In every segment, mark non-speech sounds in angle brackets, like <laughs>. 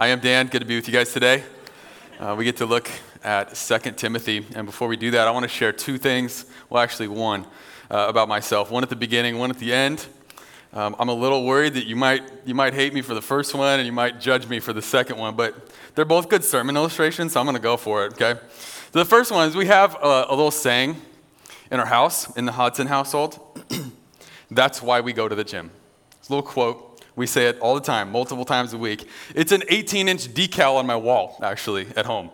I am Dan. Good to be with you guys today. Uh, we get to look at 2 Timothy. And before we do that, I want to share two things. Well, actually, one uh, about myself one at the beginning, one at the end. Um, I'm a little worried that you might, you might hate me for the first one and you might judge me for the second one, but they're both good sermon illustrations, so I'm going to go for it, okay? So the first one is we have a, a little saying in our house, in the Hodson household. <clears throat> That's why we go to the gym. It's a little quote. We say it all the time, multiple times a week. It's an 18 inch decal on my wall, actually, at home,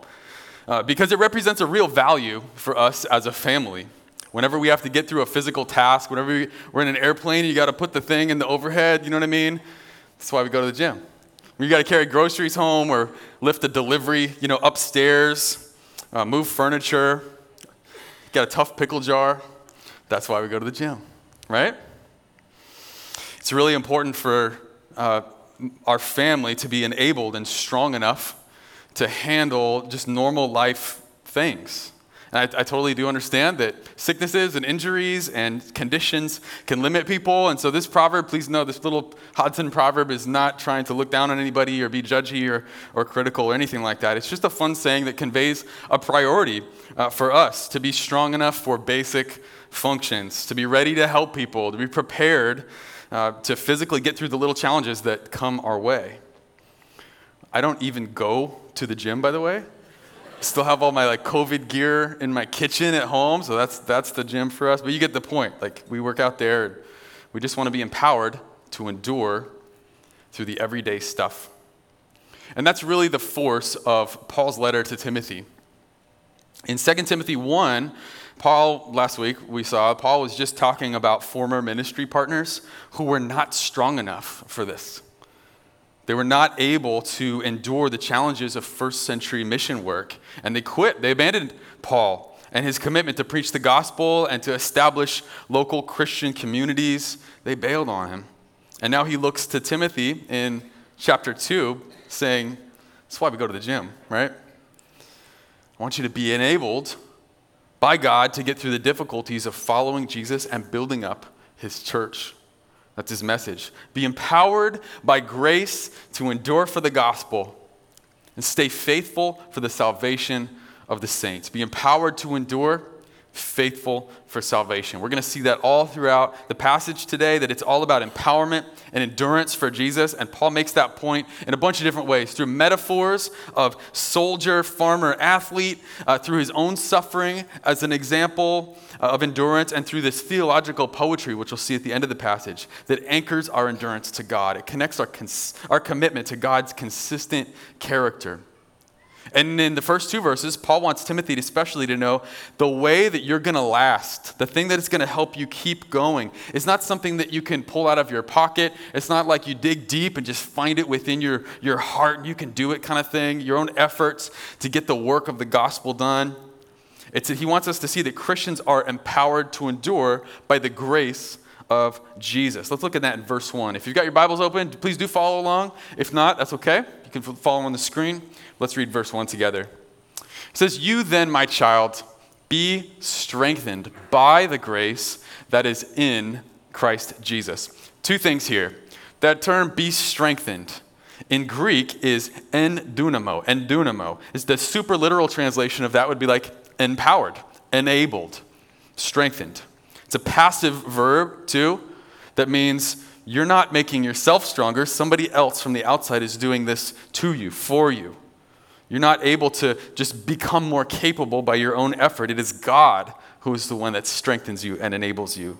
uh, because it represents a real value for us as a family. Whenever we have to get through a physical task, whenever we, we're in an airplane, you got to put the thing in the overhead, you know what I mean? That's why we go to the gym. You got to carry groceries home or lift a delivery, you know, upstairs, uh, move furniture, got a tough pickle jar. That's why we go to the gym, right? It's really important for uh, our family to be enabled and strong enough to handle just normal life things. And I, I, totally do understand that sicknesses and injuries and conditions can limit people. And so, this proverb, please know, this little Hodson proverb is not trying to look down on anybody or be judgy or, or critical or anything like that. It's just a fun saying that conveys a priority uh, for us to be strong enough for basic functions, to be ready to help people, to be prepared uh, to physically get through the little challenges that come our way. I don't even go to the gym, by the way. Still have all my like COVID gear in my kitchen at home, so that's that's the gym for us. But you get the point. Like we work out there, and we just want to be empowered to endure through the everyday stuff. And that's really the force of Paul's letter to Timothy. In 2 Timothy 1, Paul, last week we saw, Paul was just talking about former ministry partners who were not strong enough for this. They were not able to endure the challenges of first century mission work, and they quit. They abandoned Paul and his commitment to preach the gospel and to establish local Christian communities. They bailed on him. And now he looks to Timothy in chapter 2, saying, That's why we go to the gym, right? I want you to be enabled by God to get through the difficulties of following Jesus and building up his church. That's his message. Be empowered by grace to endure for the gospel and stay faithful for the salvation of the saints. Be empowered to endure faithful for salvation. We're going to see that all throughout the passage today, that it's all about empowerment and endurance for Jesus. And Paul makes that point in a bunch of different ways through metaphors of soldier, farmer, athlete, uh, through his own suffering as an example uh, of endurance, and through this theological poetry, which we'll see at the end of the passage, that anchors our endurance to God. It connects our, cons- our commitment to God's consistent character. And in the first two verses, Paul wants Timothy especially to know the way that you're going to last, the thing that is going to help you keep going, is not something that you can pull out of your pocket. It's not like you dig deep and just find it within your, your heart and you can do it kind of thing, your own efforts to get the work of the gospel done. It's he wants us to see that Christians are empowered to endure by the grace of Jesus. Let's look at that in verse 1. If you've got your Bibles open, please do follow along. If not, that's okay. You can follow on the screen. Let's read verse 1 together. It says, You then, my child, be strengthened by the grace that is in Christ Jesus. Two things here. That term, be strengthened, in Greek is endunamo. Endunamo is the super literal translation of that would be like empowered, enabled, strengthened. It's a passive verb, too, that means you're not making yourself stronger. Somebody else from the outside is doing this to you, for you. You're not able to just become more capable by your own effort. It is God who is the one that strengthens you and enables you.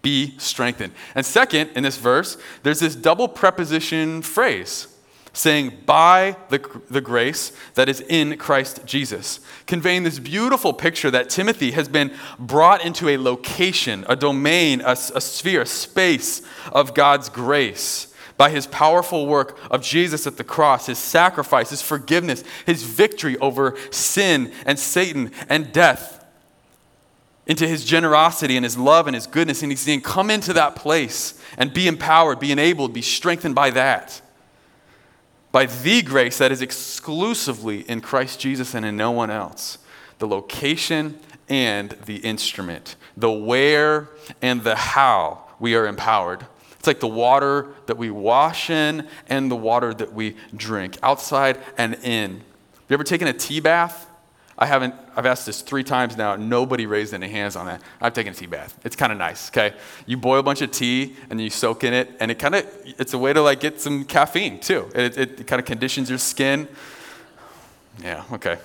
Be strengthened. And second, in this verse, there's this double preposition phrase saying, by the, the grace that is in Christ Jesus, conveying this beautiful picture that Timothy has been brought into a location, a domain, a, a sphere, a space of God's grace by his powerful work of Jesus at the cross, his sacrifice, his forgiveness, his victory over sin and Satan and death, into his generosity and his love and his goodness. And he's saying, Come into that place and be empowered, be enabled, be strengthened by that. By the grace that is exclusively in Christ Jesus and in no one else. The location and the instrument, the where and the how we are empowered It's like the water that we wash in and the water that we drink, outside and in. Have you ever taken a tea bath? I haven't, I've asked this three times now. Nobody raised any hands on that. I've taken a tea bath. It's kind of nice, okay? You boil a bunch of tea and you soak in it, and it kind of, it's a way to like get some caffeine too. It, it, it kind of conditions your skin. Yeah, okay.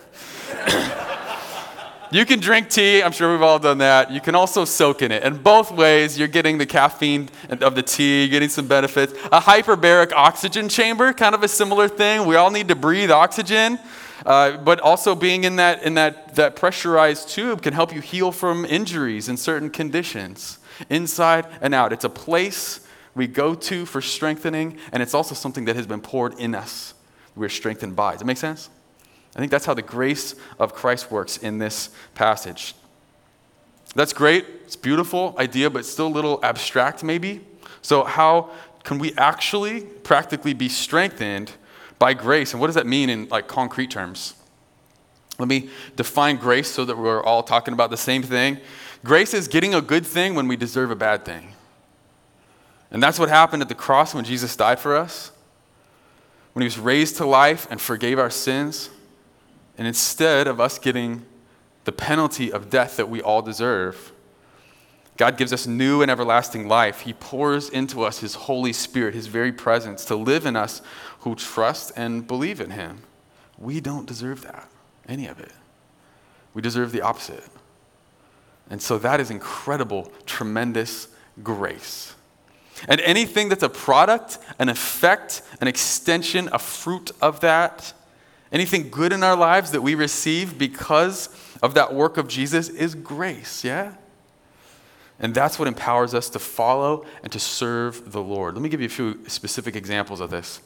<coughs> you can drink tea. I'm sure we've all done that. You can also soak in it. And both ways, you're getting the caffeine of the tea, getting some benefits. A hyperbaric oxygen chamber, kind of a similar thing. We all need to breathe oxygen. Uh, but also being in that, in that, that pressurized tube can help you heal from injuries in certain conditions, inside and out. It's a place we go to for strengthening, and it's also something that has been poured in us. We're strengthened by. Does that make sense? I think that's how the grace of Christ works in this passage. That's great. It's beautiful idea, but still a little abstract, maybe. So, how can we actually practically be strengthened by grace. And what does that mean in like concrete terms? Let me define grace so that we're all talking about the same thing. Grace is getting a good thing when we deserve a bad thing. And that's what happened at the cross when Jesus died for us. When he was raised to life and forgave our sins. And instead of us getting the penalty of death that we all deserve, God gives us new and everlasting life. He pours into us His Holy Spirit, His very presence, to live in us who trust and believe in Him. We don't deserve that, any of it. We deserve the opposite. And so that is incredible, tremendous grace. And anything that's a product, an effect, an extension, a fruit of that, anything good in our lives that we receive because of that work of Jesus is grace, yeah? And that's what empowers us to follow and to serve the Lord. Let me give you a few specific examples of this.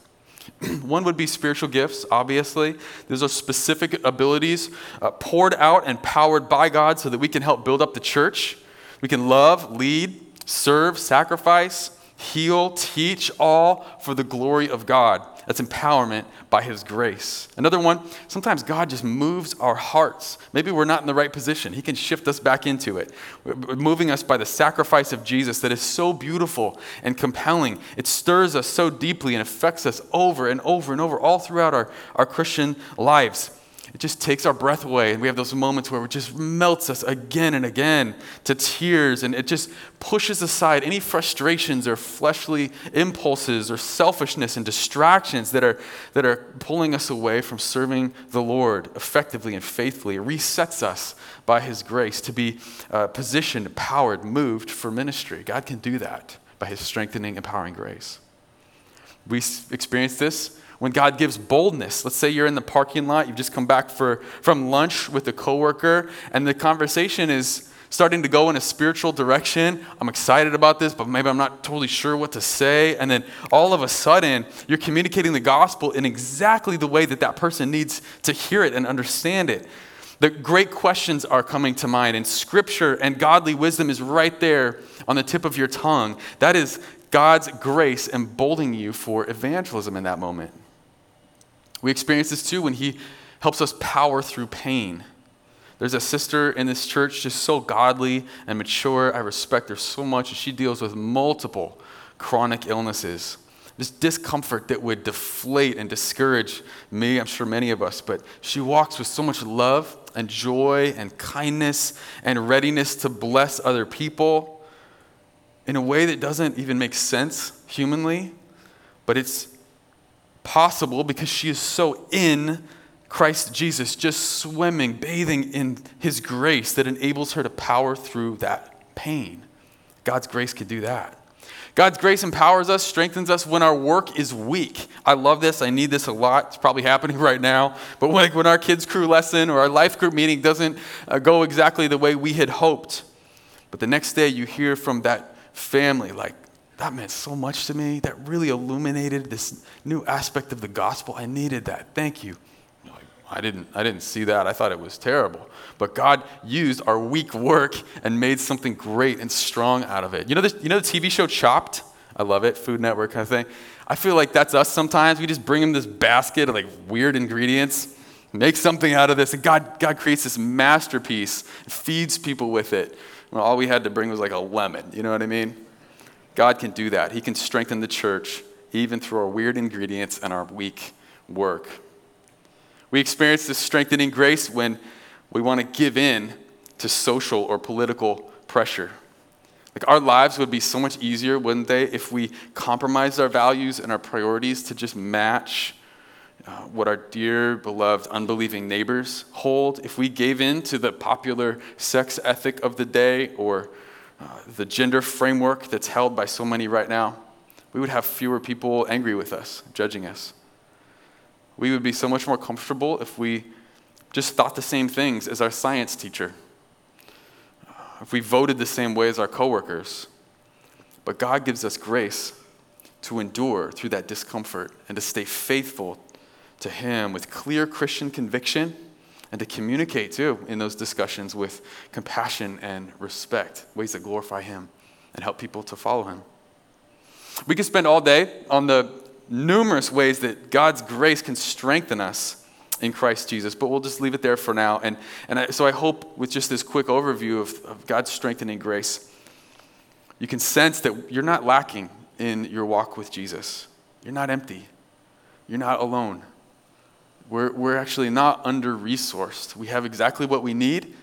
<clears throat> One would be spiritual gifts, obviously. Those are specific abilities uh, poured out and powered by God so that we can help build up the church. We can love, lead, serve, sacrifice, heal, teach, all for the glory of God. That's empowerment by His grace. Another one, sometimes God just moves our hearts. Maybe we're not in the right position. He can shift us back into it, moving us by the sacrifice of Jesus that is so beautiful and compelling. It stirs us so deeply and affects us over and over and over all throughout our, our Christian lives it just takes our breath away. And we have those moments where it just melts us again and again to tears. And it just pushes aside any frustrations or fleshly impulses or selfishness and distractions that are, that are pulling us away from serving the Lord effectively and faithfully. It resets us by His grace to be uh, positioned, powered, moved for ministry. God can do that by His strengthening, empowering grace. We experience this when God gives boldness. Let's say you're in the parking lot, you've just come back for, from lunch with a coworker, and the conversation is starting to go in a spiritual direction. I'm excited about this, but maybe I'm not totally sure what to say. And then all of a sudden, you're communicating the gospel in exactly the way that that person needs to hear it and understand it. The great questions are coming to mind, and scripture and godly wisdom is right there on the tip of your tongue. That is God's grace emboldening you for evangelism in that moment. We experience this too when He helps us power through pain. There's a sister in this church, just so godly and mature. I respect her so much. And she deals with multiple chronic illnesses, this discomfort that would deflate and discourage me, I'm sure many of us. But she walks with so much love and joy and kindness and readiness to bless other people in a way that doesn't even make sense humanly, but it's possible because she is so in Christ Jesus, just swimming, bathing in his grace that enables her to power through that pain. God's grace can do that. God's grace empowers us, strengthens us when our work is weak. I love this. I need this a lot. It's probably happening <laughs> right now. But when, when our kids' crew lesson or our life group meeting doesn't uh, go exactly the way we had hoped, but the next day you hear from that family, like, that meant so much to me. That really illuminated this new aspect of the gospel. I needed that. Thank you. I didn't, I didn't see that. I thought it was terrible. But God used our weak work and made something great and strong out of it. You know, this, you know the TV show Chopped? I love it, Food Network kind of thing. I feel like that's us sometimes. We just bring them this basket of like weird ingredients, make something out of this, and God, God creates this masterpiece, feeds people with it. Well, all we had to bring was like a lemon. You know what I mean? God can do that. He can strengthen the church even through our weird ingredients and our weak work. We experience this strengthening grace when we want to give in to social or political pressure. Like our lives would be so much easier, wouldn't they, if we compromised our values and our priorities to just match uh, what our dear, beloved, unbelieving neighbors hold, if we gave in to the popular sex ethic of the day or uh, the gender framework that's held by so many right now, we would have fewer people angry with us, judging us. We would be so much more comfortable if we just thought the same things as our science teacher, if we voted the same way as our coworkers. But God gives us grace to endure through that discomfort and to stay faithful to Him with clear Christian conviction and to communicate too in those discussions with compassion and respect, ways that glorify Him and help people to follow Him. We could spend all day on the numerous ways that God's grace can strengthen us in Christ Jesus, but we'll just leave it there for now. And, and I, so I hope with just this quick overview of, of God's strengthening grace, you can sense that you're not lacking in your walk with Jesus. You're not empty. You're not alone. We're, we're actually not under resourced. We have exactly what we need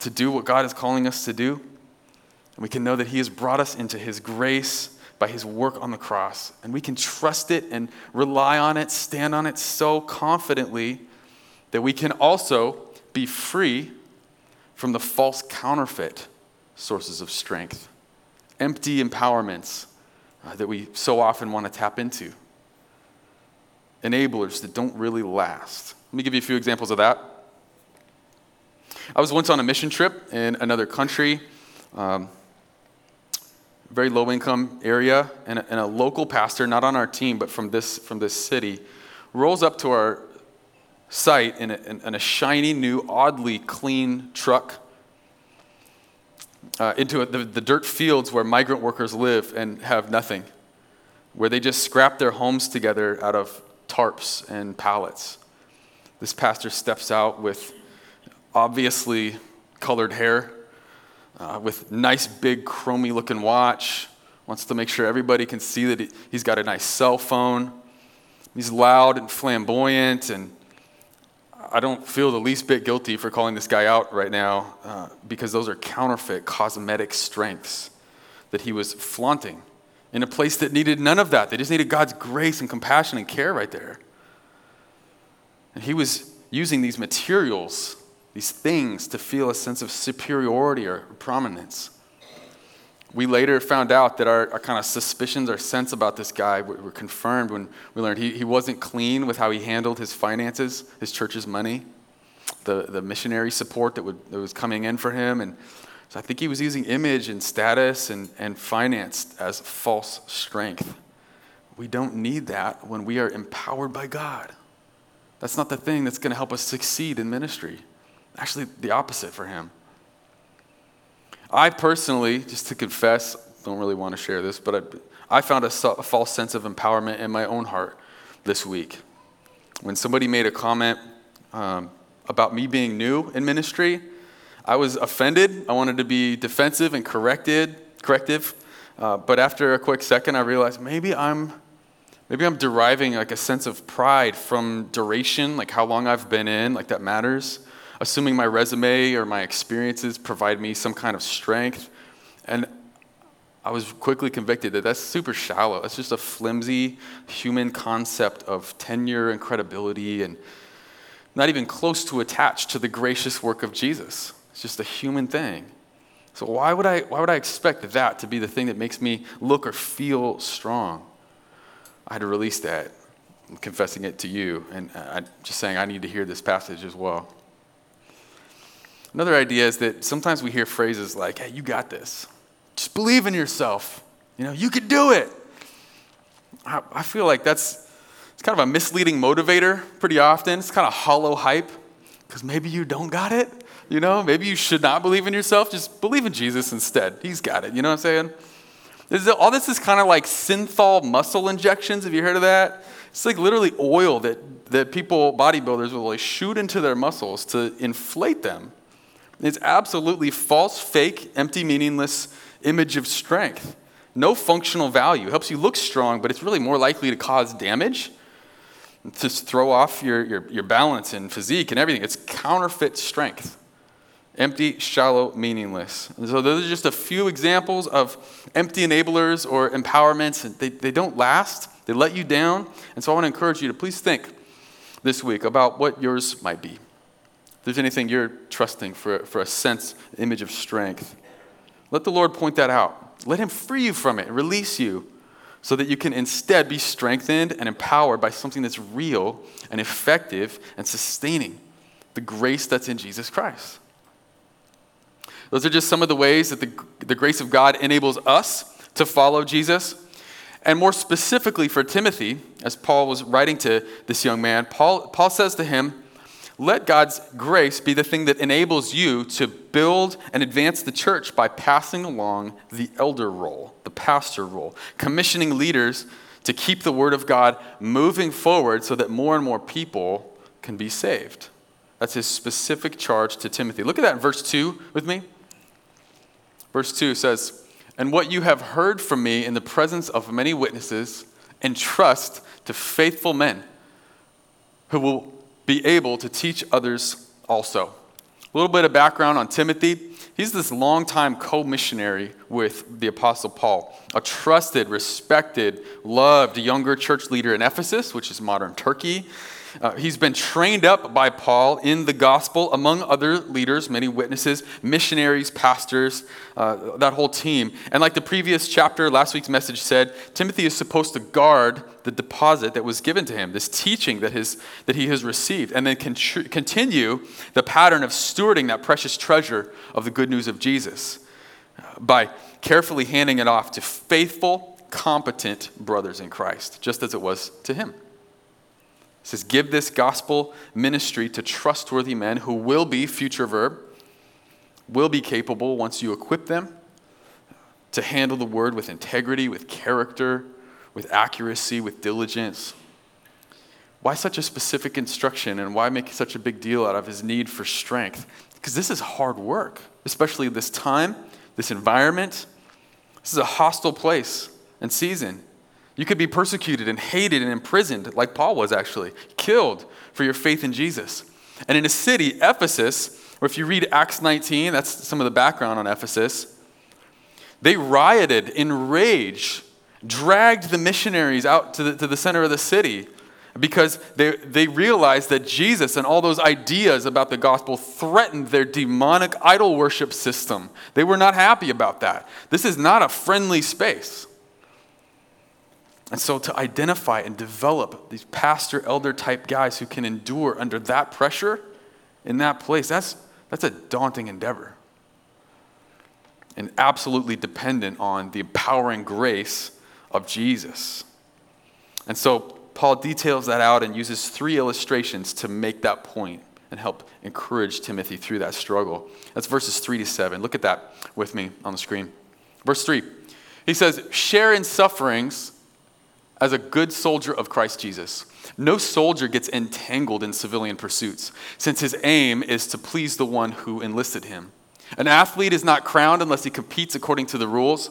to do what God is calling us to do. And we can know that He has brought us into His grace by His work on the cross. And we can trust it and rely on it, stand on it so confidently that we can also be free from the false counterfeit sources of strength, empty empowerments uh, that we so often want to tap into enablers that don't really last. Let me give you a few examples of that. I was once on a mission trip in another country, um, very low income area, and a, and a, local pastor, not on our team, but from this, from this city, rolls up to our site in a, in, a shiny, new, oddly clean truck. Uh, into a, the, the dirt fields where migrant workers live and have nothing, where they just scrap their homes together out of tarps and pallets. This pastor steps out with obviously colored hair, uh, with nice big chromy looking watch, wants to make sure everybody can see that he's got a nice cell phone. He's loud and flamboyant, and I don't feel the least bit guilty for calling this guy out right now uh, because those are counterfeit cosmetic strengths that he was flaunting in a place that needed none of that. They just needed God's grace and compassion and care right there. And he was using these materials, these things, to feel a sense of superiority or prominence. We later found out that our, our kind of suspicions, our sense about this guy were, were confirmed when we learned he, he wasn't clean with how he handled his finances, his church's money, the, the missionary support that, would, that was coming in for him, and so I think he was using image and status and, and finance as false strength. We don't need that when we are empowered by God. That's not the thing that's going to help us succeed in ministry. Actually, the opposite for him. I personally, just to confess, don't really want to share this, but I, I found a, a false sense of empowerment in my own heart this week. When somebody made a comment um, about me being new in ministry, I was offended. I wanted to be defensive and corrected, corrective. Uh, but after a quick second, I realized maybe I'm, maybe I'm deriving like a sense of pride from duration, like how long I've been in, like that matters. Assuming my resume or my experiences provide me some kind of strength. And I was quickly convicted that that's super shallow. That's just a flimsy human concept of tenure and credibility and not even close to attached to the gracious work of Jesus. It's just a human thing. So why would I why would I expect that to be the thing that makes me look or feel strong? I had to release that. I'm confessing it to you and I'm just saying I need to hear this passage as well. Another idea is that sometimes we hear phrases like, "Hey, you got this. Just believe in yourself. You know, you can do it." I, I feel like that's it's kind of a misleading motivator pretty often. It's kind of hollow hype because maybe you don't got it. You know, maybe you should not believe in yourself. Just believe in Jesus instead. He's got it. You know what I'm saying? All this is kind of like synthol muscle injections. Have you heard of that? It's like literally oil that, that people, bodybuilders, will like shoot into their muscles to inflate them. It's absolutely false, fake, empty, meaningless image of strength. no functional value. Helps you look strong, but it's really more likely to cause damage, to throw off your, your, your balance and physique and everything. It's counterfeit strength. Empty, shallow, meaningless. And so those are just a few examples of empty enablers or empowerments. They, they don't last, they let you down. And so I want to encourage you to please think this week about what yours might be. If there's anything you're trusting for, for a sense, image of strength, let the Lord point that out. Let Him free you from it, release you, so that you can instead be strengthened and empowered by something that's real and effective and sustaining the grace that's in Jesus Christ. Those are just some of the ways that the, the grace of God enables us to follow Jesus. And more specifically for Timothy, as Paul was writing to this young man, Paul, Paul says to him, Let God's grace be the thing that enables you to build and advance the church by passing along the elder role, the pastor role, commissioning leaders to keep the word of God moving forward so that more and more people can be saved. That's his specific charge to Timothy. Look at that in verse 2 with me. Verse 2 says, And what you have heard from me in the presence of many witnesses, entrust to faithful men who will be able to teach others also. A little bit of background on Timothy. He's this longtime co missionary with the Apostle Paul, a trusted, respected, loved younger church leader in Ephesus, which is modern Turkey. Uh, he's been trained up by Paul in the gospel, among other leaders, many witnesses, missionaries, pastors, uh, that whole team. And like the previous chapter, last week's message said, Timothy is supposed to guard the deposit that was given to him, this teaching that, his, that he has received, and then con- continue the pattern of stewarding that precious treasure of the good news of Jesus by carefully handing it off to faithful, competent brothers in Christ, just as it was to him. It says, Give this gospel ministry to trustworthy men who will be, future verb, will be capable once you equip them to handle the word with integrity, with character, with accuracy, with diligence. Why such a specific instruction and why make such a big deal out of his need for strength? Because this is hard work, especially this time, this environment. This is a hostile place and season. You could be persecuted and hated and imprisoned, like Paul was actually, killed for your faith in Jesus. And in a city, Ephesus, or if you read Acts 19, that's some of the background on Ephesus, they rioted in rage, dragged the missionaries out to the, to the center of the city because they, they realized that Jesus and all those ideas about the gospel threatened their demonic idol worship system. They were not happy about that. This is not a friendly space. And so, to identify and develop these pastor elder type guys who can endure under that pressure in that place, that's, that's a daunting endeavor. And absolutely dependent on the empowering grace of Jesus. And so, Paul details that out and uses three illustrations to make that point and help encourage Timothy through that struggle. That's verses 3 to 7. Look at that with me on the screen. Verse 3 he says, Share in sufferings as a good soldier of Christ Jesus. No soldier gets entangled in civilian pursuits, since his aim is to please the one who enlisted him. An athlete is not crowned unless he competes according to the rules.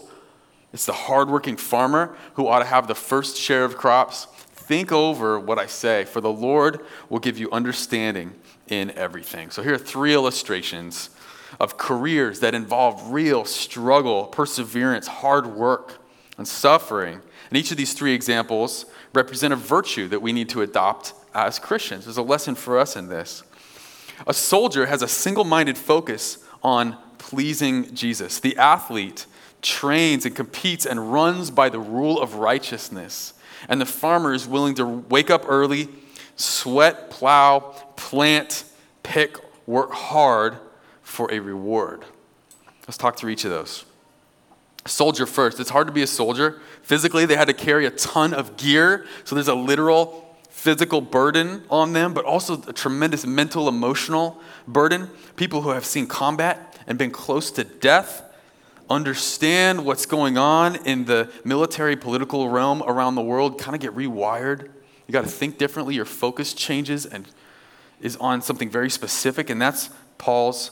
It's the hardworking farmer who ought to have the first share of crops. Think over what I say, for the Lord will give you understanding in everything. So, here are three illustrations of careers that involve real struggle, perseverance, hard work, and suffering and each of these three examples represent a virtue that we need to adopt as Christians. There's a lesson for us in this. A soldier has a single minded focus on pleasing Jesus. The athlete trains and competes and runs by the rule of righteousness. And the farmer is willing to wake up early, sweat, plow, plant, pick, work hard for a reward. Let's talk through each of those. Soldier first. It's hard to be a soldier. Physically, they had to carry a ton of gear, so there's a literal physical burden on them, but also a tremendous mental, emotional burden. People who have seen combat and been close to death understand what's going on in the military political realm around the world, kind of get rewired. You got to think differently. Your focus changes and is on something very specific, and that's Paul's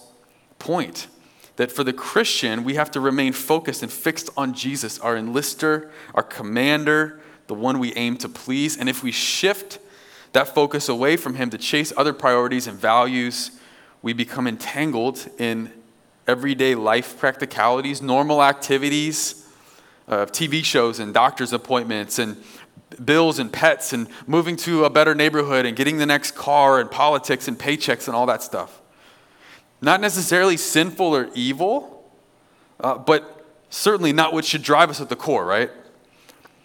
point. That for the Christian, we have to remain focused and fixed on Jesus, our enlister, our commander, the one we aim to please. And if we shift that focus away from Him to chase other priorities and values, we become entangled in everyday life practicalities, normal activities, uh, TV shows and doctor's appointments and bills and pets and moving to a better neighborhood and getting the next car and politics and paychecks and all that stuff. Not necessarily sinful or evil, uh, but certainly not what should drive us at the core, right?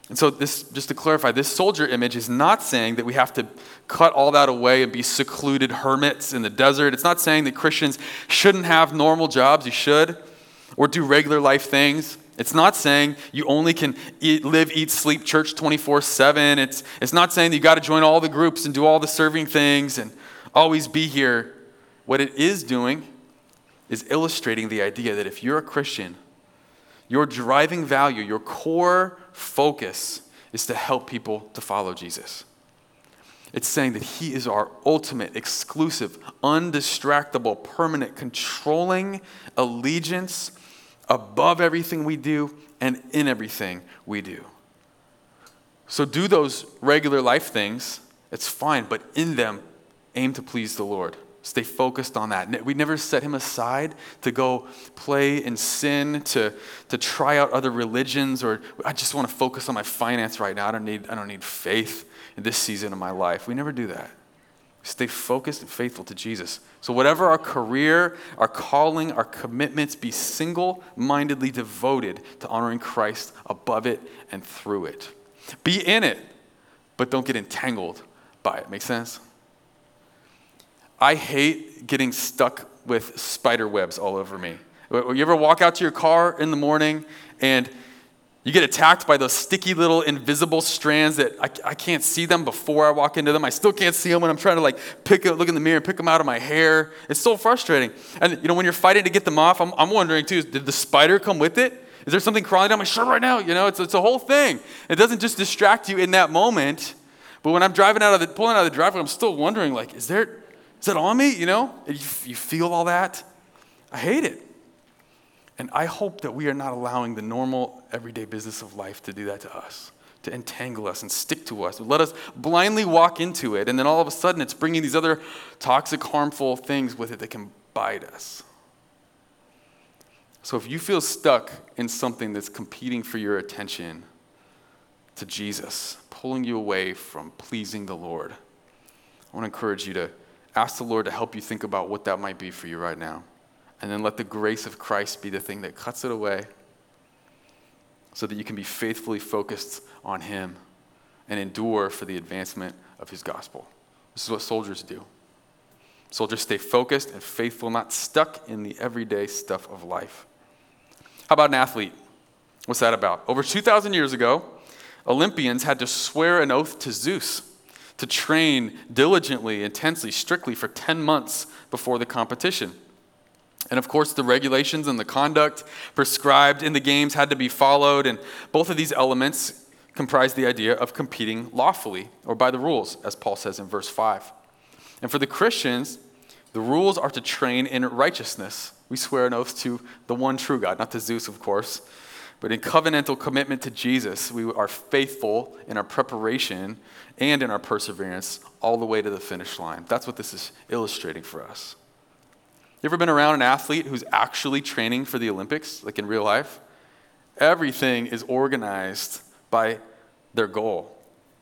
And so, this, just to clarify, this soldier image is not saying that we have to cut all that away and be secluded hermits in the desert. It's not saying that Christians shouldn't have normal jobs, you should, or do regular life things. It's not saying you only can eat, live, eat, sleep church 24 7. It's, it's not saying that you got to join all the groups and do all the serving things and always be here. What it is doing is illustrating the idea that if you're a Christian, your driving value, your core focus is to help people to follow Jesus. It's saying that He is our ultimate, exclusive, undistractable, permanent, controlling allegiance above everything we do and in everything we do. So do those regular life things, it's fine, but in them, aim to please the Lord. Stay focused on that. We never set him aside to go play in sin, to, to try out other religions, or I just want to focus on my finance right now. I don't need, I don't need faith in this season of my life. We never do that. Stay focused and faithful to Jesus. So, whatever our career, our calling, our commitments, be single mindedly devoted to honoring Christ above it and through it. Be in it, but don't get entangled by it. Make sense? I hate getting stuck with spider webs all over me. You ever walk out to your car in the morning and you get attacked by those sticky little invisible strands that I, I can't see them before I walk into them. I still can't see them when I'm trying to like pick look in the mirror and pick them out of my hair. It's so frustrating. And you know, when you're fighting to get them off, I'm, I'm wondering too, did the spider come with it? Is there something crawling down my shirt right now? You know, it's, it's a whole thing. It doesn't just distract you in that moment, but when I'm driving out of the, pulling out of the driveway, I'm still wondering like, is there, is that on me? You know, you, you feel all that. I hate it. And I hope that we are not allowing the normal, everyday business of life to do that to us, to entangle us and stick to us. Let us blindly walk into it, and then all of a sudden it's bringing these other toxic, harmful things with it that can bite us. So if you feel stuck in something that's competing for your attention to Jesus, pulling you away from pleasing the Lord, I want to encourage you to ask the Lord to help you think about what that might be for you right now. And then let the grace of Christ be the thing that cuts it away so that you can be faithfully focused on Him and endure for the advancement of His gospel. This is what soldiers do. Soldiers stay focused and faithful, not stuck in the everyday stuff of life. How about an athlete? What's that about? Over 2,000 years ago, Olympians had to swear an oath to Zeus to train diligently, intensely, strictly for 10 months before the competition. And of course, the regulations and the conduct prescribed in the games had to be followed, and both of these elements comprise the idea of competing lawfully or by the rules, as Paul says in verse 5. And for the Christians, the rules are to train in righteousness. We swear an oath to the one true God, not to Zeus, of course, but in covenantal commitment to Jesus, we are faithful in our preparation and in our perseverance all the way to the finish line. That's what this is illustrating for us. You ever been around an athlete who's actually training for the Olympics, like in real life? Everything is organized by their goal.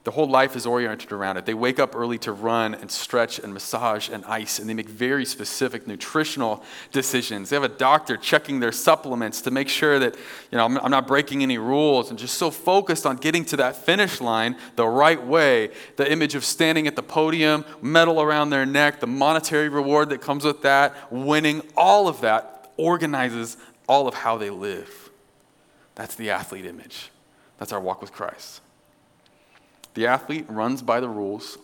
The whole life is oriented around it. They wake up early to run and stretch and massage and ice, and they make very specific nutritional decisions. They have a doctor checking their supplements to make sure that, you know, I'm not breaking any rules and just so focused on getting to that finish line the right way. The image of standing at the podium, medal around their neck, the monetary reward that comes with that, winning, all of that organizes all of how they live. That's the athlete image. That's our walk with Christ. The athlete runs by the rules,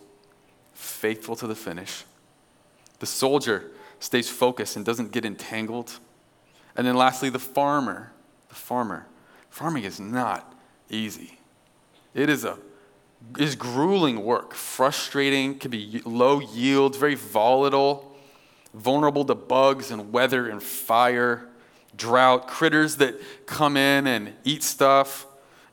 faithful to the finish. The soldier stays focused and doesn't get entangled. And then lastly, the farmer. The farmer. Farming is not easy. It is a is grueling work, frustrating, can be low yield, very volatile, vulnerable to bugs and weather and fire. drought, critters that come in and eat stuff.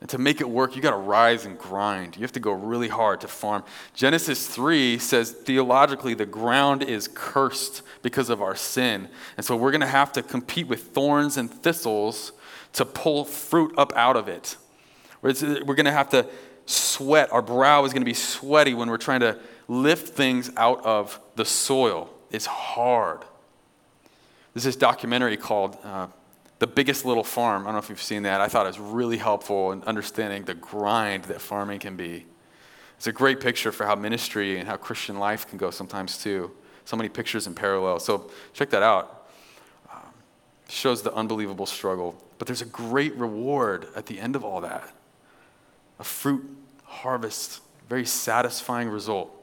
And to make it work, you got to rise and grind. You have to go really hard to farm. Genesis 3 says theologically the ground is cursed because of our sin. And so we're going to have to compete with thorns and thistles to pull fruit up out of it. We're going to have to sweat. Our brow is going to be sweaty when we're trying to lift things out of the soil. It's hard. There's this documentary called uh, The Biggest Little Farm. I don't know if you've seen that. I thought it was really helpful in understanding the grind that farming can be. It's a great picture for how ministry and how Christian life can go sometimes too. So many pictures in parallel. So check that out. Um, shows the unbelievable struggle. But there's a great reward at the end of all that a fruit harvest, very satisfying result.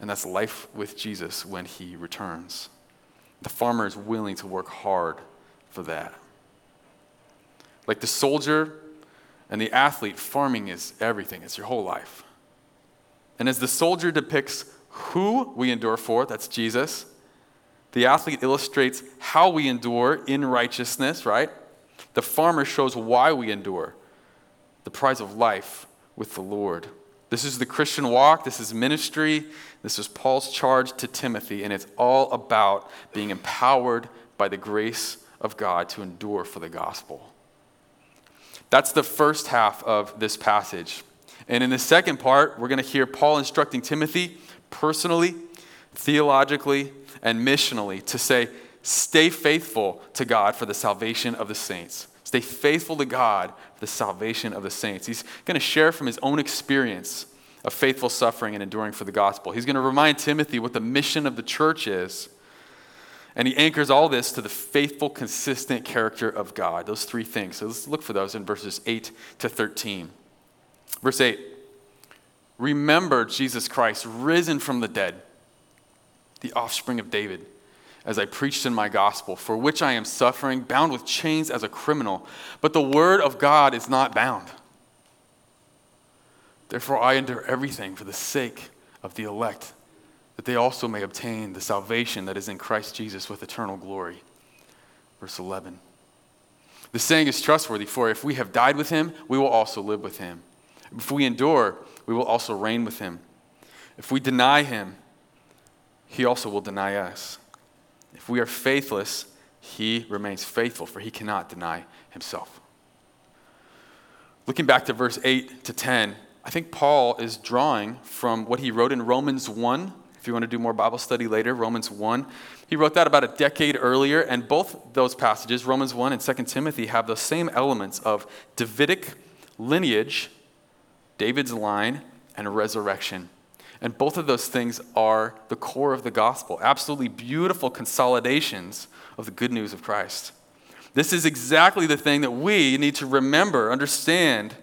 And that's life with Jesus when he returns. The farmer is willing to work hard for that. Like the soldier and the athlete, farming is everything, it's your whole life. And as the soldier depicts who we endure for, that's Jesus, the athlete illustrates how we endure in righteousness, right? The farmer shows why we endure the prize of life with the Lord. This is the Christian walk, this is ministry, this is Paul's charge to Timothy, and it's all about being empowered by the grace of God to endure for the gospel. That's the first half of this passage. And in the second part, we're going to hear Paul instructing Timothy personally, theologically, and missionally to say, stay faithful to God for the salvation of the saints. Stay faithful to God for the salvation of the saints. He's going to share from his own experience of faithful suffering and enduring for the gospel. He's going to remind Timothy what the mission of the church is. And he anchors all this to the faithful, consistent character of God. Those three things. So let's look for those in verses 8 to 13. Verse 8 Remember Jesus Christ, risen from the dead, the offspring of David as I preached in my gospel, for which I am suffering, bound with chains as a criminal. But the word of God is not bound. Therefore, I endure everything for the sake of the elect, that they also may obtain the salvation that is in Christ Jesus with eternal glory. Verse 11. The saying is trustworthy, for if we have died with him, we will also live with him. If we endure, we will also reign with him. If we deny him, he also will deny us. If we are faithless, he remains faithful, for he cannot deny himself. Looking back to verse 8 to 10, I think Paul is drawing from what he wrote in Romans 1. If you want to do more Bible study later, Romans 1. He wrote that about a decade earlier, and both those passages, Romans 1 and 2 Timothy, have the same elements of Davidic lineage, David's line, and resurrection. And both of those things are the core of the gospel, absolutely beautiful consolidations of the good news of Christ. This is exactly the thing that we need to remember, understand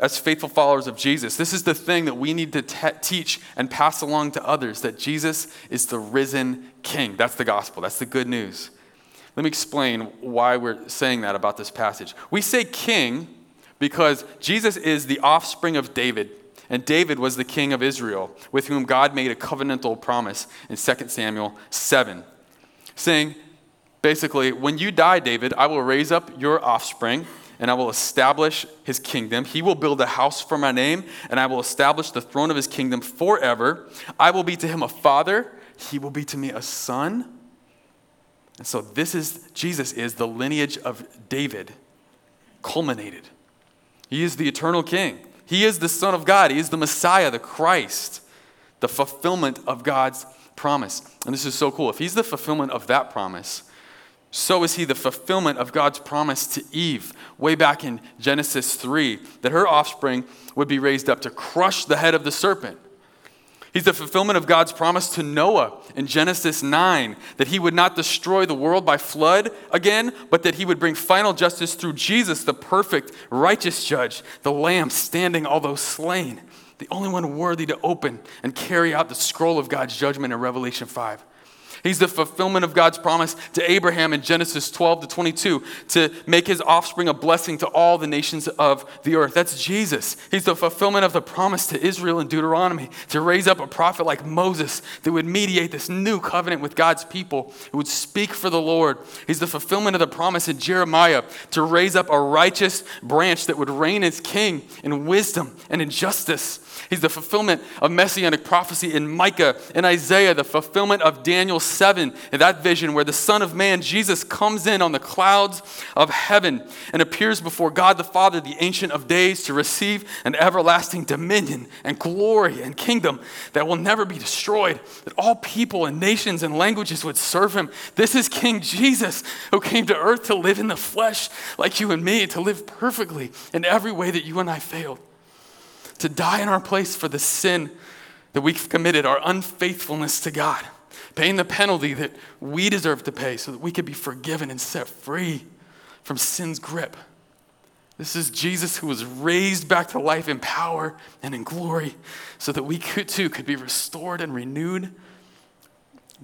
as faithful followers of Jesus. This is the thing that we need to te- teach and pass along to others that Jesus is the risen king. That's the gospel, that's the good news. Let me explain why we're saying that about this passage. We say king because Jesus is the offspring of David. And David was the king of Israel, with whom God made a covenantal promise in 2 Samuel 7, saying, basically, when you die, David, I will raise up your offspring and I will establish his kingdom. He will build a house for my name, and I will establish the throne of his kingdom forever. I will be to him a father, he will be to me a son. And so this is Jesus is the lineage of David culminated. He is the eternal king. He is the Son of God. He is the Messiah, the Christ, the fulfillment of God's promise. And this is so cool. If He's the fulfillment of that promise, so is He the fulfillment of God's promise to Eve way back in Genesis 3 that her offspring would be raised up to crush the head of the serpent. He's the fulfillment of God's promise to Noah in Genesis 9 that he would not destroy the world by flood again, but that he would bring final justice through Jesus, the perfect, righteous judge, the Lamb standing although slain, the only one worthy to open and carry out the scroll of God's judgment in Revelation 5. He's the fulfillment of God's promise to Abraham in Genesis 12 to 22 to make his offspring a blessing to all the nations of the earth. That's Jesus. He's the fulfillment of the promise to Israel in Deuteronomy to raise up a prophet like Moses that would mediate this new covenant with God's people, who would speak for the Lord. He's the fulfillment of the promise in Jeremiah to raise up a righteous branch that would reign as king in wisdom and in justice. He's the fulfillment of messianic prophecy in Micah and Isaiah, the fulfillment of Daniel 7, and that vision where the Son of Man, Jesus, comes in on the clouds of heaven and appears before God the Father, the Ancient of Days, to receive an everlasting dominion and glory and kingdom that will never be destroyed, that all people and nations and languages would serve him. This is King Jesus who came to earth to live in the flesh like you and me, to live perfectly in every way that you and I failed to die in our place for the sin that we've committed, our unfaithfulness to God, paying the penalty that we deserve to pay so that we could be forgiven and set free from sin's grip. This is Jesus who was raised back to life in power and in glory so that we could, too could be restored and renewed,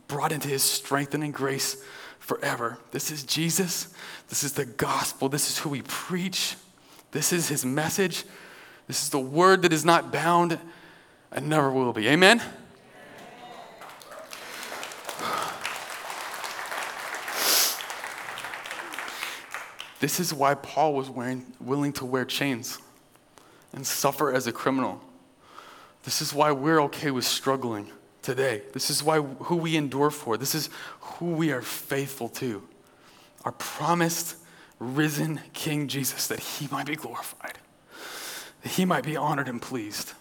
brought into his strengthening grace forever. This is Jesus. This is the gospel. This is who we preach. This is his message. This is the word that is not bound and never will be. Amen? This is why Paul was wearing, willing to wear chains and suffer as a criminal. This is why we're okay with struggling today. This is why who we endure for. This is who we are faithful to. Our promised risen King Jesus that he might be glorified that he might be honored and pleased,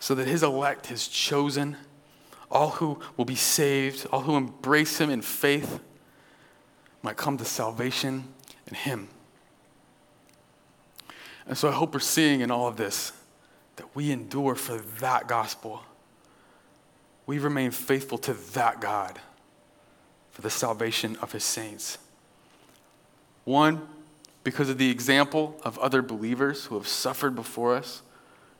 so that his elect, his chosen, all who will be saved, all who embrace him in faith, might come to salvation in him. And so I hope we're seeing in all of this that we endure for that gospel. We remain faithful to that God for the salvation of his saints. One, because of the example of other believers who have suffered before us,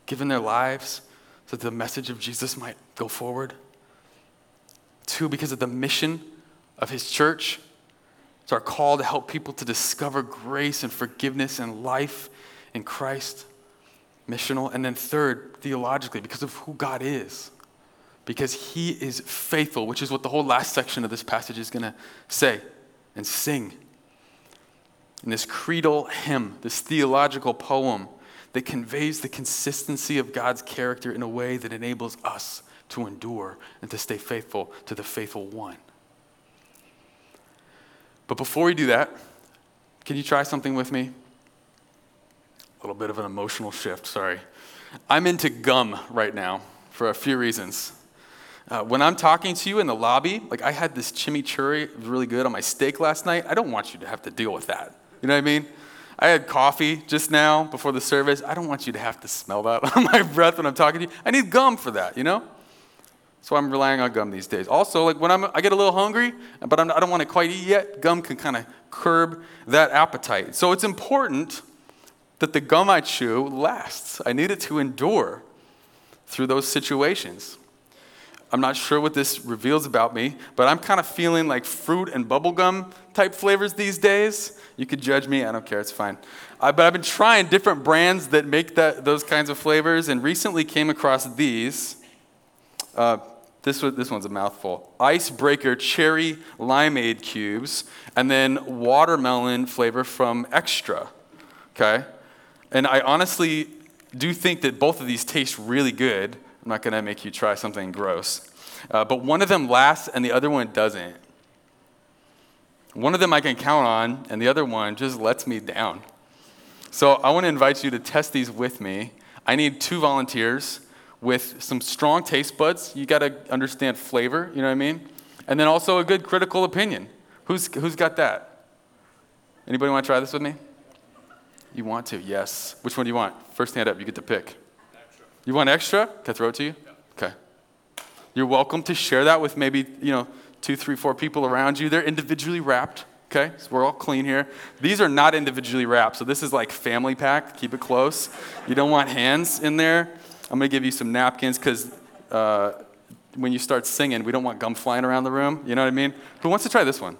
given their lives so that the message of Jesus might go forward. Two, because of the mission of his church. It's our call to help people to discover grace and forgiveness and life in Christ. Missional. And then third, theologically, because of who God is. Because he is faithful, which is what the whole last section of this passage is going to say and sing in this creedal hymn, this theological poem that conveys the consistency of God's character in a way that enables us to endure and to stay faithful to the faithful one. But before we do that, can you try something with me? A little bit of an emotional shift, sorry. I'm into gum right now for a few reasons. Uh, when I'm talking to you in the lobby, like I had this chimichurri, it was really good on my steak last night. I don't want you to have to deal with that. You know what I mean? I had coffee just now before the service. I don't want you to have to smell that <laughs> on my breath when I'm talking to you. I need gum for that, you know? So I'm relying on gum these days. Also, like when I'm, I get a little hungry, but I'm, I do not want to quite eat yet, gum can kind of curb that appetite. So it's important that the gum I chew lasts. I need it to endure through those situations. I'm not sure what this reveals about me, but I'm kind of feeling like fruit and bubblegum type flavors these days. You could judge me, I don't care, it's fine. Uh, but I've been trying different brands that make that, those kinds of flavors and recently came across these. Uh, this, was, this one's a mouthful. Icebreaker cherry limeade cubes, and then watermelon flavor from Extra. Okay? And I honestly do think that both of these taste really good. I'm not going to make you try something gross. Uh, but one of them lasts and the other one doesn't. One of them I can count on, and the other one just lets me down. So I want to invite you to test these with me. I need two volunteers with some strong taste buds. You got to understand flavor, you know what I mean? And then also a good critical opinion. Who's, who's got that? Anybody want to try this with me? You want to? Yes. Which one do you want? First hand up, you get to pick. Extra. You want extra? Can I throw it to you? Yeah. Okay. You're welcome to share that with maybe, you know, two, three, four people around you. They're individually wrapped. Okay, so we're all clean here. These are not individually wrapped, so this is like family pack. Keep it close. You don't want hands in there. I'm gonna give you some napkins because uh, when you start singing, we don't want gum flying around the room. You know what I mean? Who wants to try this one?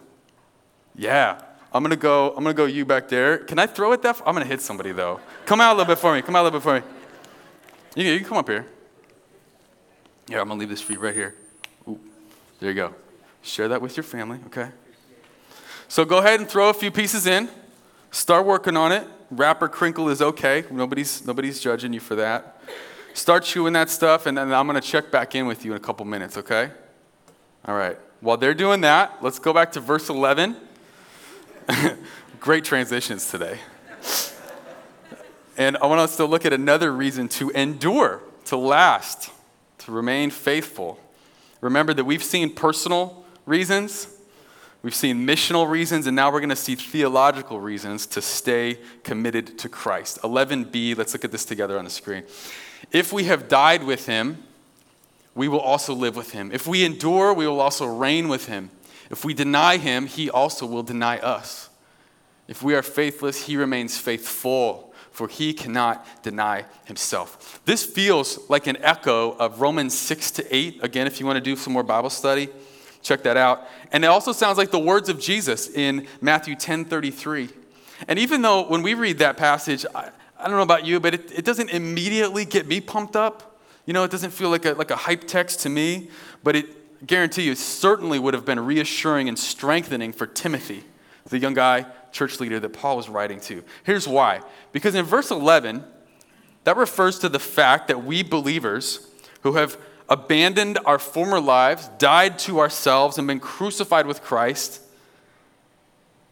Yeah. I'm gonna go, I'm gonna go you back there. Can I throw it that? I'm gonna hit somebody though. Come out a little bit for me. Come out a little bit for me. You can, you can come up here. Yeah, I'm gonna leave this for you right here. Ooh, there you go. Share that with your family, okay? So go ahead and throw a few pieces in. Start working on it. Wrapper crinkle is okay. Nobody's, nobody's judging you for that. Start chewing that stuff, and then I'm going to check back in with you in a couple minutes, okay? All right. While they're doing that, let's go back to verse 11. <laughs> Great transitions today. And I want us to look at another reason to endure, to last, to remain faithful. Remember that we've seen personal reasons, we've seen missional reasons, and now we're going to see theological reasons to stay committed to Christ. 11b, let's look at this together on the screen. If we have died with him, we will also live with him. If we endure, we will also reign with him. If we deny him, he also will deny us. If we are faithless, he remains faithful, for he cannot deny himself. This feels like an echo of Romans 6 to 8. Again, if you want to do some more Bible study, check that out. And it also sounds like the words of Jesus in Matthew 10 33. And even though when we read that passage, I, I don't know about you, but it, it doesn't immediately get me pumped up. You know, it doesn't feel like a, like a hype text to me, but it guarantee you, certainly would have been reassuring and strengthening for Timothy, the young guy, church leader that Paul was writing to. Here's why. Because in verse 11, that refers to the fact that we believers who have abandoned our former lives, died to ourselves, and been crucified with Christ,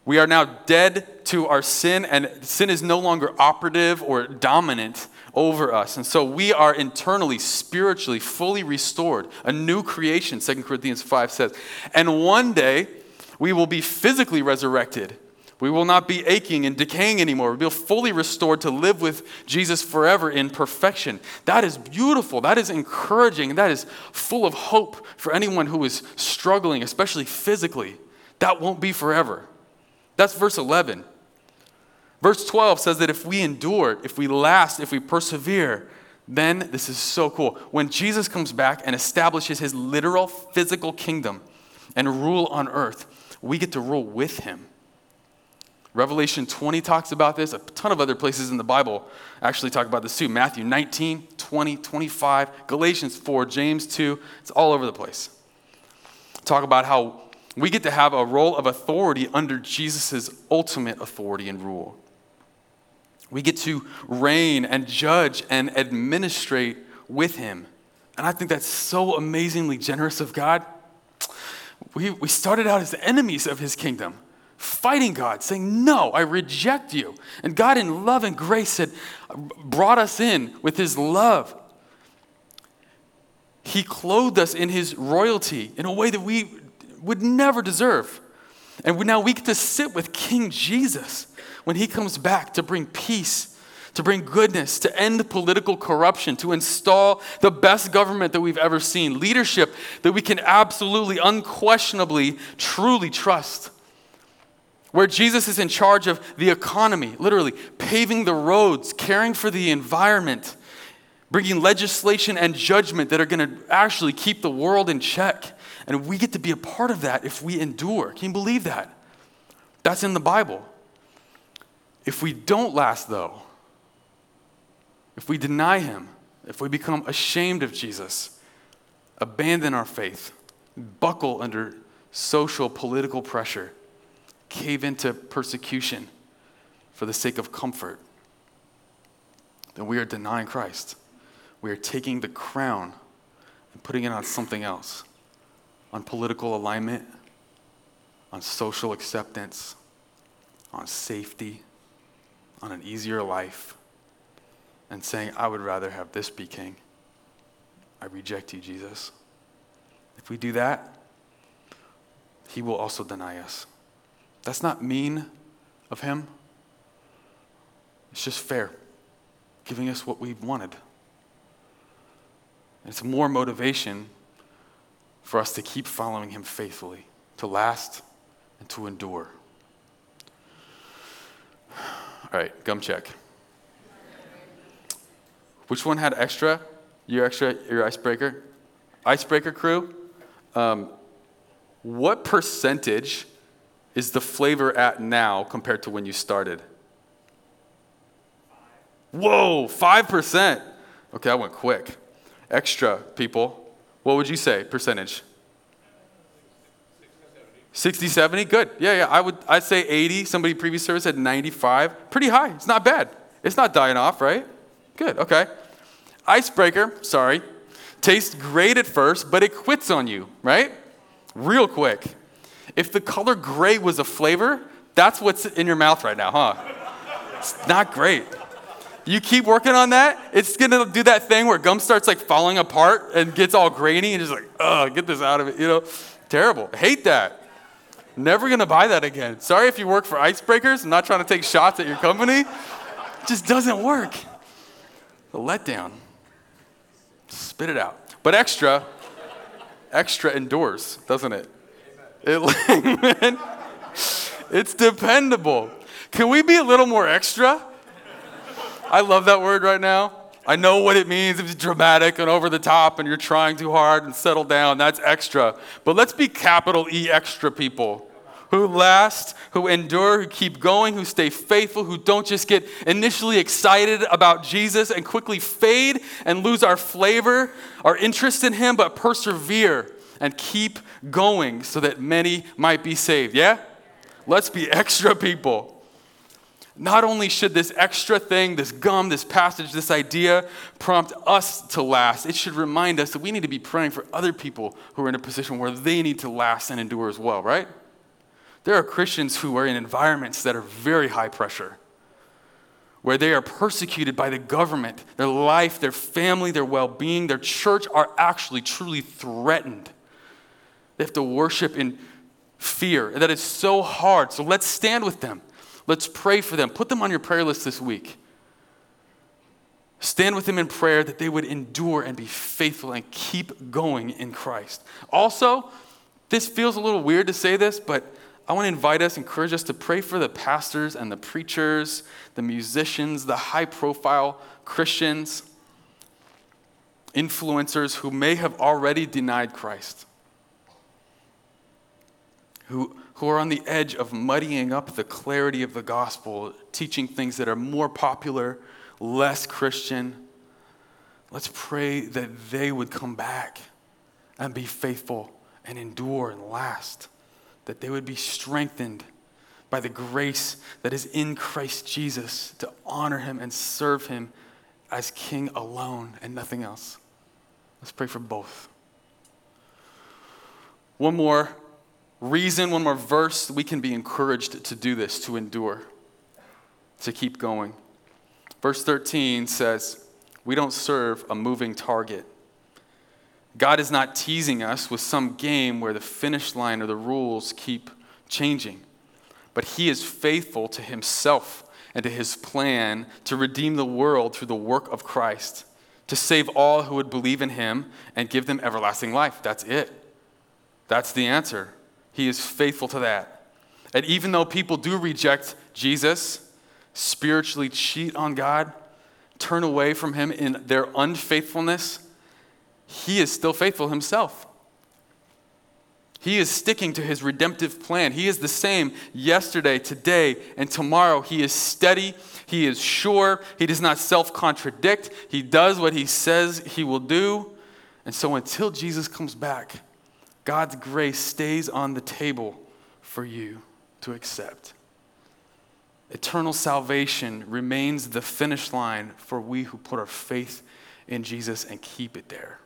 we are now dead to our sin, and sin is no longer operative or dominant over us. And so we are internally, spiritually, fully restored, a new creation, 2 Corinthians 5 says. And one day, we will be physically resurrected. We will not be aching and decaying anymore. We'll be fully restored to live with Jesus forever in perfection. That is beautiful. That is encouraging. That is full of hope for anyone who is struggling, especially physically. That won't be forever. That's verse 11. Verse 12 says that if we endure, if we last, if we persevere, then this is so cool. When Jesus comes back and establishes his literal physical kingdom and rule on earth, we get to rule with him. Revelation 20 talks about this. A ton of other places in the Bible actually talk about this too. Matthew 19, 20, 25, Galatians 4, James 2. It's all over the place. Talk about how we get to have a role of authority under Jesus' ultimate authority and rule. We get to reign and judge and administrate with him. And I think that's so amazingly generous of God. We, we started out as enemies of his kingdom, fighting God, saying, No, I reject you. And God, in love and grace, had brought us in with his love. He clothed us in his royalty in a way that we would never deserve. And now we get to sit with King Jesus when he comes back to bring peace, to bring goodness, to end political corruption, to install the best government that we've ever seen, leadership that we can absolutely, unquestionably, truly trust. Where Jesus is in charge of the economy, literally paving the roads, caring for the environment, bringing legislation and judgment that are going to actually keep the world in check. And we get to be a part of that if we endure. Can you believe that? That's in the Bible. If we don't last, though, if we deny Him, if we become ashamed of Jesus, abandon our faith, buckle under social, political pressure, cave into persecution for the sake of comfort, then we are denying Christ. We are taking the crown and putting it on something else on political alignment, on social acceptance, on safety on an easier life and saying, I would rather have this be king. I reject you, Jesus. If we do that, he will also deny us. That's not mean of him. It's just fair, giving us what we wanted. It's more motivation for us to keep following him faithfully, to last and to endure. All right, gum check. Which one had extra? Your extra, your icebreaker? icebreaker crew, um, what percentage is the flavor at now compared to when you started? Whoa, 5%. Okay, I went quick. Extra people, what would you say, percentage? 60, 70? Good. Yeah, yeah. I would I'd say 80. Somebody previous service said 95. Pretty high. It's not bad. It's not dying off, right? Good. Okay. Icebreaker, sorry. Tastes great at first, but it quits on you, right? Real quick. If the color gray was a flavor, that's what's in your mouth right now, huh? It's not great. You keep working on that, it's gonna do that thing where gum starts like falling apart and gets all grainy and just like, oh, get this out of it, you know? Terrible. Hate that. Never gonna buy that again. Sorry if you work for Icebreakers. I'm not trying to take shots at your company. It just doesn't work. A letdown. Spit it out. But extra, extra endures, doesn't it? it <laughs> it's dependable. Can we be a little more extra? I love that word right now. I know what it means it's dramatic and over the top and you're trying too hard and settle down. That's extra. But let's be capital E extra people who last, who endure, who keep going, who stay faithful, who don't just get initially excited about Jesus and quickly fade and lose our flavor, our interest in Him, but persevere and keep going so that many might be saved. Yeah? Let's be <laughs> extra people. Not only should this extra thing, this gum, this passage, this idea prompt us to last, it should remind us that we need to be praying for other people who are in a position where they need to last and endure as well, right? There are Christians who are in environments that are very high pressure, where they are persecuted by the government, their life, their family, their well being, their church are actually truly threatened. They have to worship in fear, that is so hard. So let's stand with them. Let's pray for them. Put them on your prayer list this week. Stand with them in prayer that they would endure and be faithful and keep going in Christ. Also, this feels a little weird to say this, but I want to invite us, encourage us to pray for the pastors and the preachers, the musicians, the high profile Christians, influencers who may have already denied Christ, who who are on the edge of muddying up the clarity of the gospel, teaching things that are more popular, less Christian. Let's pray that they would come back and be faithful and endure and last, that they would be strengthened by the grace that is in Christ Jesus to honor him and serve him as king alone and nothing else. Let's pray for both. One more reason, one more verse, we can be encouraged to do this, to endure, to keep going. Verse 13 says, We don't serve a moving target. God is not teasing us with some game where the finish line or the rules keep changing, but He is faithful to Himself and to His plan to redeem the world through the work of Christ, to save all who would believe in Him and give them everlasting life. That's it. That's the answer. He is faithful to that. And even though people do reject Jesus, spiritually cheat on God, turn away from Him in their unfaithfulness, He is still faithful Himself. He is sticking to his redemptive plan. He is the same yesterday, today, and tomorrow. He is steady. He is sure. He does not self contradict. He does what he says he will do. And so until Jesus comes back, God's grace stays on the table for you to accept. Eternal salvation remains the finish line for we who put our faith in Jesus and keep it there.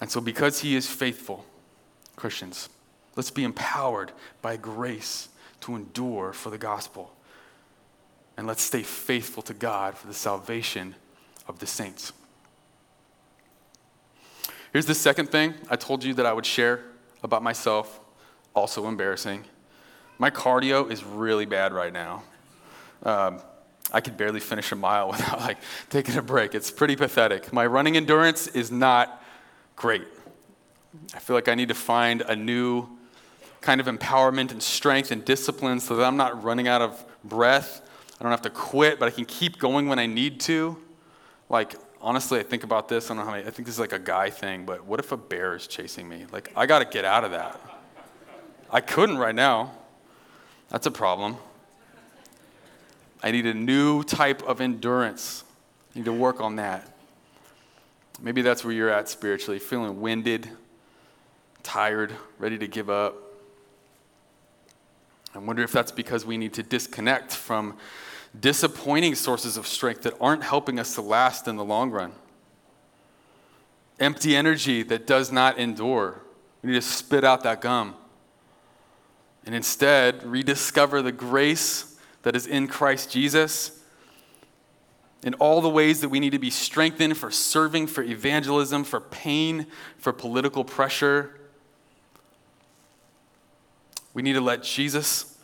And so, because He is faithful, Christians, let's be empowered by grace to endure for the gospel. And let's stay faithful to God for the salvation of the saints. Here's the second thing I told you that I would share about myself, also embarrassing. My cardio is really bad right now. Um, I could barely finish a mile <laughs> without like taking a break. It's pretty pathetic. My running endurance is not great. I feel like I need to find a new kind of empowerment and strength and discipline so that I'm not running out of breath. I don't have to quit, but I can keep going when I need to. Like honestly, I think about this. I don't know how many, I think this is like a guy thing, but what if a bear is chasing me? Like, I got to get out of that. I couldn't right now. That's a problem. I need a new type of endurance. I need to work on that. Maybe that's where you're at spiritually, feeling winded, tired, ready to give up. I wonder if that's because we need to disconnect from disappointing sources of strength that aren't helping us to last in the long run. Empty energy that does not endure. We need to spit out that gum. And instead, rediscover the grace that is in Christ Jesus in all the ways that we need to be strengthened for serving, for evangelism, for pain, for political pressure. We need to let Jesus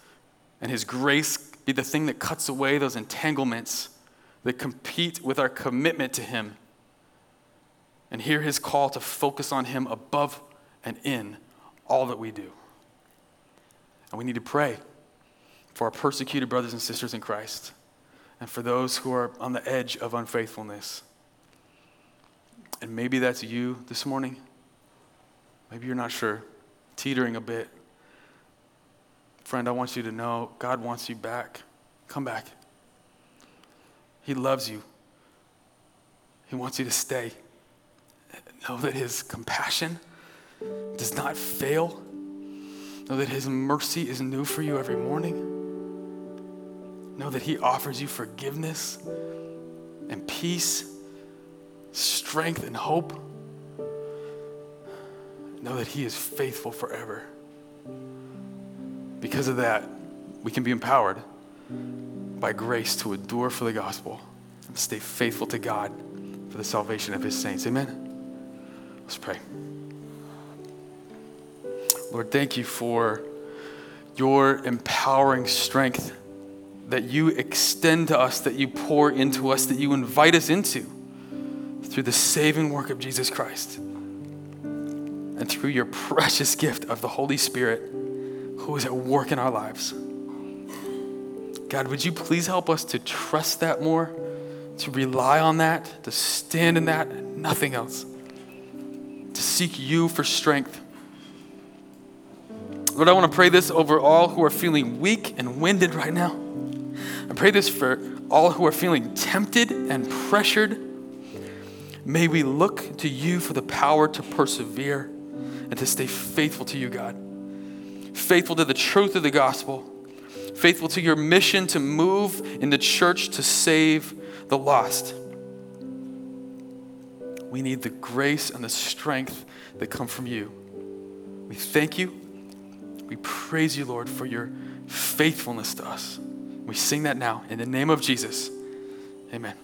and his grace be the thing that cuts away those entanglements that compete with our commitment to Him. And hear His call to focus on Him above and in all that we do. And we need to pray for our persecuted brothers and sisters in Christ and for those who are on the edge of unfaithfulness. And maybe that's you this morning. Maybe you're not sure, teetering a bit. Friend, I want you to know God wants you back. Come back. He loves you. He wants you to stay. Know that His compassion does not fail. Know that His mercy is new for you every morning. Know that He offers you forgiveness and peace, strength and hope. Know that He is faithful forever. Because of that, we can be empowered by grace to endure for the gospel and stay faithful to God for the salvation of his saints. Amen. Let's pray. Lord, thank you for your empowering strength that you extend to us, that you pour into us, that you invite us into through the saving work of Jesus Christ and through your <laughs> precious gift of the Holy Spirit who is at work in our lives. God, would you please help us to trust that more, to rely on that, to stand in that, nothing else, to seek you for strength. Lord, I want to pray this over all who are feeling weak and winded right now. I pray this for all who are feeling tempted and pressured. May we look to you for the power to persevere and to stay faithful to you, God faithful to the truth of the gospel, faithful to your mission to move in the church to save the lost. We need the grace and the strength that come from you. We thank you. We praise you, Lord, for your faithfulness to us. We sing that now in the name of Jesus. Amen.